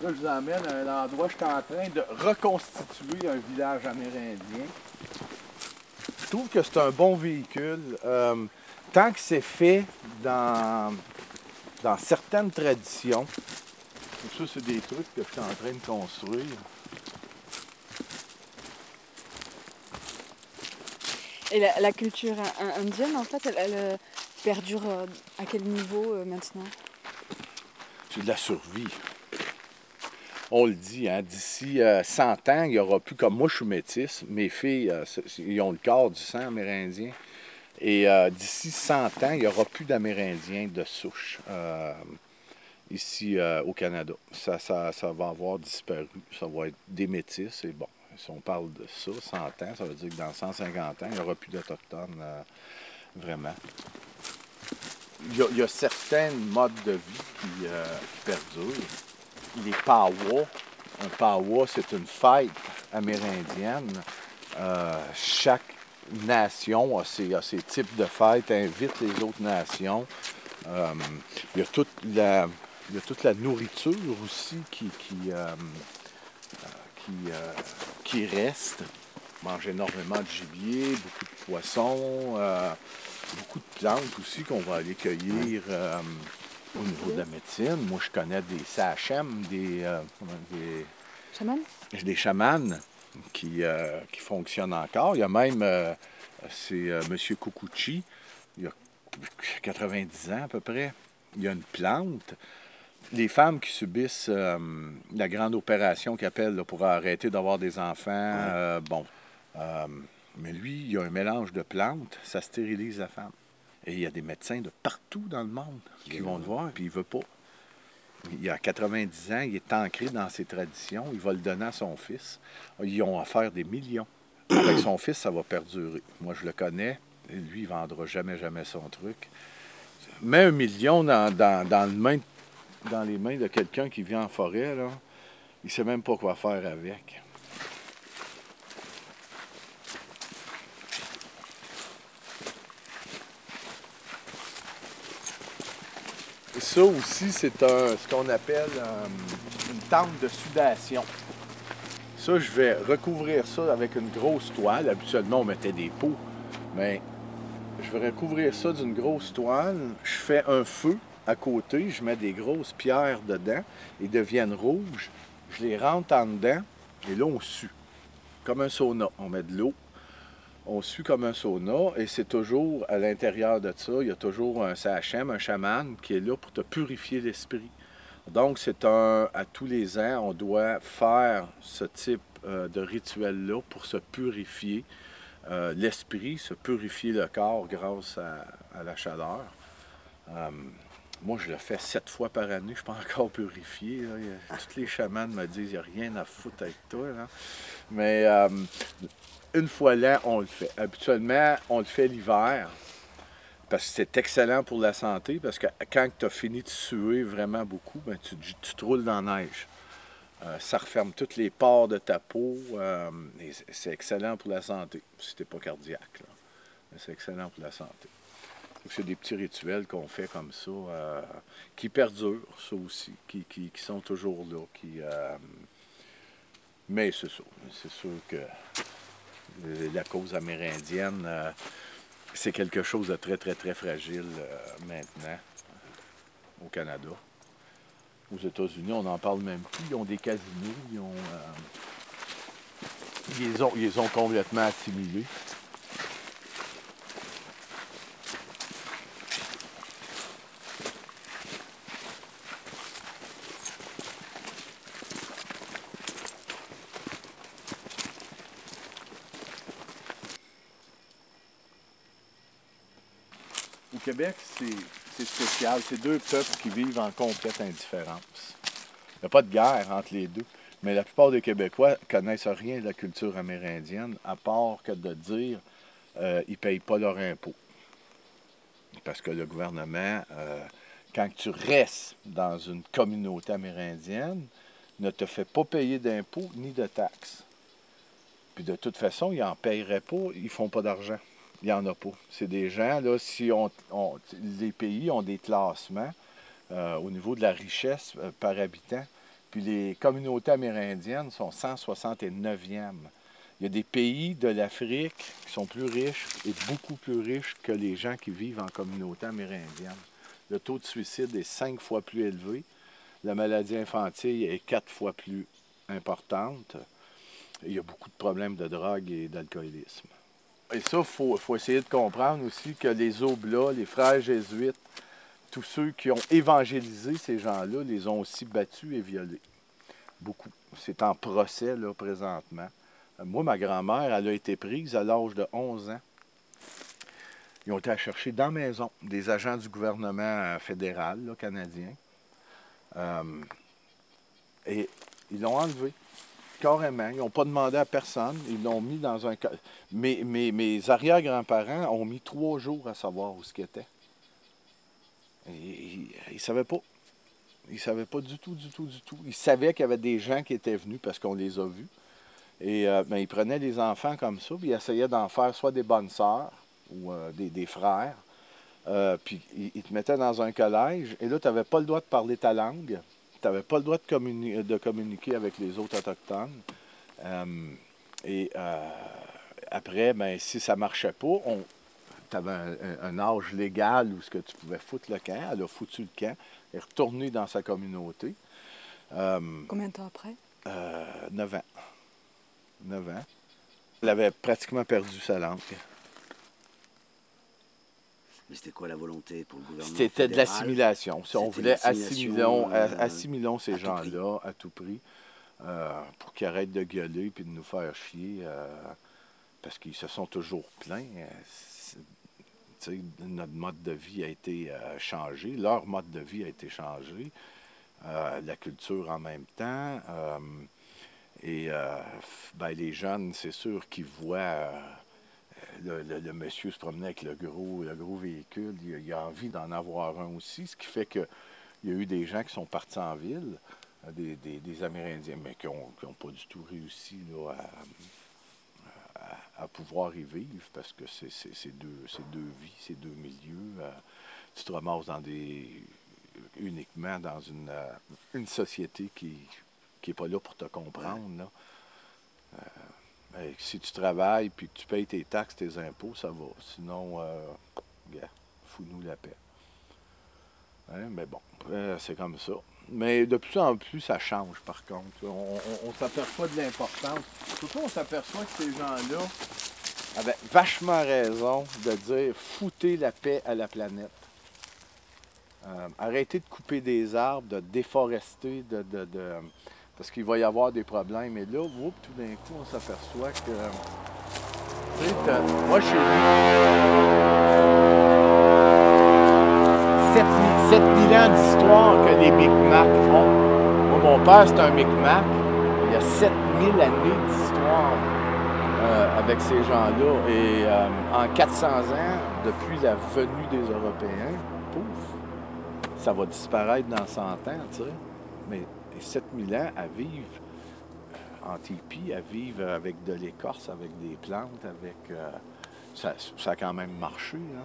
Là, je vous emmène à un endroit, je suis en train de reconstituer un village amérindien. Je trouve que c'est un bon véhicule. euh, tant que c'est fait dans, dans certaines traditions. Ça, c'est des trucs que je suis en train de construire. Et la, la culture in- indienne, en fait, elle, elle, euh, perdure euh, à quel niveau euh, maintenant? C'est de la survie. On le dit, hein, d'ici euh, 100 ans, il n'y aura plus, comme moi je suis métisse, mes filles, euh, ils ont le corps du sang amérindien. Et euh, d'ici 100 ans, il n'y aura plus d'Amérindiens de souche euh, ici euh, au Canada. Ça, ça, ça va avoir disparu. Ça va être des métis. Et bon, si on parle de ça, 100 ans, ça veut dire que dans 150 ans, il n'y aura plus d'Autochtones euh, vraiment. Il y, a, certains modes de vie euh, qui perdurent. Les Pawa, un Pawa, c'est une fête amérindienne. Euh, chaque nation a ses, types de fêtes, invite les autres nations. Euh, il, y a toute la, nourriture aussi qui, qui, euh, reste. On mange énormément de gibier, beaucoup de poissons. beaucoup de plantes aussi qu'on va aller cueillir au niveau de la médecine. Moi, je connais des sachem, des, euh, des, Chaman? Des chamans qui, euh, qui fonctionnent encore. Il y a même, euh, c'est M. Kukuchi, il y a 90 ans à peu près. Il y a une plante. Les femmes qui subissent la grande opération qu'ils appellent là, pour arrêter d'avoir des enfants, bon. mais lui, il y a un mélange de plantes, ça stérilise la femme. Et il y a des médecins de partout dans le monde qui vont le voir, puis il ne veut pas. Il a 90 ans, il est ancré dans ses traditions, il va le donner à son fils. Ils ont offert des millions. Avec son fils, ça va perdurer. Moi, je le connais, lui, il ne vendra jamais, jamais son truc. Mets un million dans, dans, dans le main- dans les mains de quelqu'un qui vit en forêt, là, il ne sait même pas quoi faire avec. Ça aussi, c'est ce qu'on appelle euh, une tente de sudation. Ça, je vais recouvrir ça avec une grosse toile. Habituellement, on mettait des pots, mais je vais recouvrir ça d'une grosse toile. Je fais un feu à côté, je mets des grosses pierres dedans, ils deviennent rouges. Je les rentre en dedans, et là, on sue. Comme un sauna. On met de l'eau, on sue comme un sauna, et c'est toujours à l'intérieur de ça, il y a toujours un sachem, un chaman qui est là pour te purifier l'esprit. Donc, c'est un, à tous les ans, on doit faire ce type euh, de rituel-là pour se purifier euh, l'esprit, se purifier le corps grâce à, à la chaleur. Euh, moi, je le fais sept fois par année, je ne suis pas encore purifié. là. Il y a- Tous les chamans me disent, il n'y a rien à foutre avec toi. là. Mais euh, une fois l'an, on le fait. Habituellement, on le fait l'hiver parce que c'est excellent pour la santé, parce que quand tu as fini de suer vraiment beaucoup, ben, tu, tu te roules dans la neige. Euh, ça referme tous les pores de ta peau euh, et c'est- excellent pour la santé, si tu pas cardiaque. là. Mais c'est excellent pour la santé. C'est des petits rituels qu'on fait comme ça, euh, qui perdurent, ça aussi, qui, qui- sont toujours là. Qui, euh, mais c'est ça. C'est sûr que la cause amérindienne, euh, c'est quelque chose de très, très, très fragile maintenant au Canada. Aux États-Unis, on n'en parle même plus. Ils ont des casinos, ils ont. ils, ont ils ont complètement assimilés. Québec, c'est spécial. C'est deux peuples qui vivent en complète indifférence. Il n'y a pas de guerre entre les deux. Mais la plupart des Québécois connaissent rien de la culture amérindienne, à part que de dire euh, ils ne payent pas leur impôt. Parce que le gouvernement, euh, quand tu restes dans une communauté amérindienne, ne te fait pas payer d'impôts ni de taxes. Puis de toute façon, ils n'en paieraient pas, ils ne font pas d'argent. Il n'y en a pas. C'est des gens, là, si on, les pays ont des classements euh, au niveau de la richesse euh, par habitant. Puis les communautés amérindiennes sont 169e. Il y a des pays de l'Afrique qui sont plus riches et beaucoup plus riches que les gens qui vivent en communauté amérindienne. Le taux de suicide est cinq fois plus élevé. La maladie infantile est quatre fois plus importante. Il y a beaucoup de problèmes de drogue et d'alcoolisme. Et ça, il faut, faut, essayer de comprendre aussi que les Oblats, les frères jésuites, tous ceux qui ont évangélisé ces gens-là, les ont aussi battus et violés. Beaucoup. C'est en procès, là, présentement. Moi, ma grand-mère, elle a été prise à l'âge de 11 ans. Ils ont été à chercher dans la maison des agents du gouvernement euh, fédéral, là, canadien. Euh, et ils l'ont enlevé, carrément. Ils n'ont pas demandé à personne. Ils l'ont mis dans un... Mes, mes, mes arrière-grands-parents ont mis trois jours à savoir où ce qu'il était. Ils ne savaient pas. Ils ne savaient pas du tout, du tout, du tout. Ils savaient qu'il y avait des gens qui étaient venus parce qu'on les a vus. Et euh, ben, ils prenaient les enfants comme ça, puis ils essayaient d'en faire soit des bonnes sœurs ou euh, des, des, frères. Euh, puis ils, ils, te mettaient dans un collège, et là, tu n'avais pas le droit de parler ta langue. Tu n'avais pas le droit de, communi de, communiquer avec les autres Autochtones. Euh, et après, ben, si ça ne marchait pas, tu avais un, un, âge légal où ce que tu pouvais foutre le camp. Elle a foutu le camp, et retourné dans sa communauté. Combien de temps après? 9 ans. 9 ans. Elle avait pratiquement perdu sa langue. Mais c'était quoi la volonté pour le gouvernement C'était de l'assimilation. Si on voulait assimilons, euh, assimilons ces gens-là à tout prix euh, pour qu'ils arrêtent de gueuler et de nous faire chier euh, parce qu'ils se sont toujours plaints. notre mode de vie a été changé, leur mode de vie a été changé, la culture en même temps. Et ben, les jeunes, c'est sûr qu'ils voient le, monsieur se promener avec le gros, le gros véhicule. Il, a envie d'en avoir un aussi, ce qui fait qu'il y a eu des gens qui sont partis en ville, euh, des, Amérindiens, mais qui n'ont pas du tout réussi à, pouvoir y vivre parce que c'est deux, vies, c'est deux milieux. tu te ramasses dans des uniquement dans une, une société qui n'est pas là pour te comprendre. Euh, si tu travailles et que tu payes tes taxes, tes impôts, ça va. Sinon, euh, fous-nous la paix. Hein? Mais bon, euh, c'est comme ça. Mais de plus en plus, ça change, par contre. On, s'aperçoit de l'importance. Surtout, on s'aperçoit que ces gens-là avaient vachement raison de dire foutez la paix à la planète. Euh, arrêtez de couper des arbres, de déforester, de, de parce qu'il va y avoir des problèmes. Et là, tout d'un coup, on s'aperçoit que... Moi, chez lui... 7000 ans d'histoire que les Micmacs ont. Moi, mon père, c'est un Micmac. Il y a 7000 années d'histoire euh, avec ces gens-là. Et euh, en 400 ans, depuis la venue des Européens, pouf, ça va disparaître dans 100 ans, tu sais. Mais 7000 ans à vivre euh, en tipi, à vivre avec de l'écorce, avec des plantes, avec... Euh, ça, ça, a quand même marché. Hein.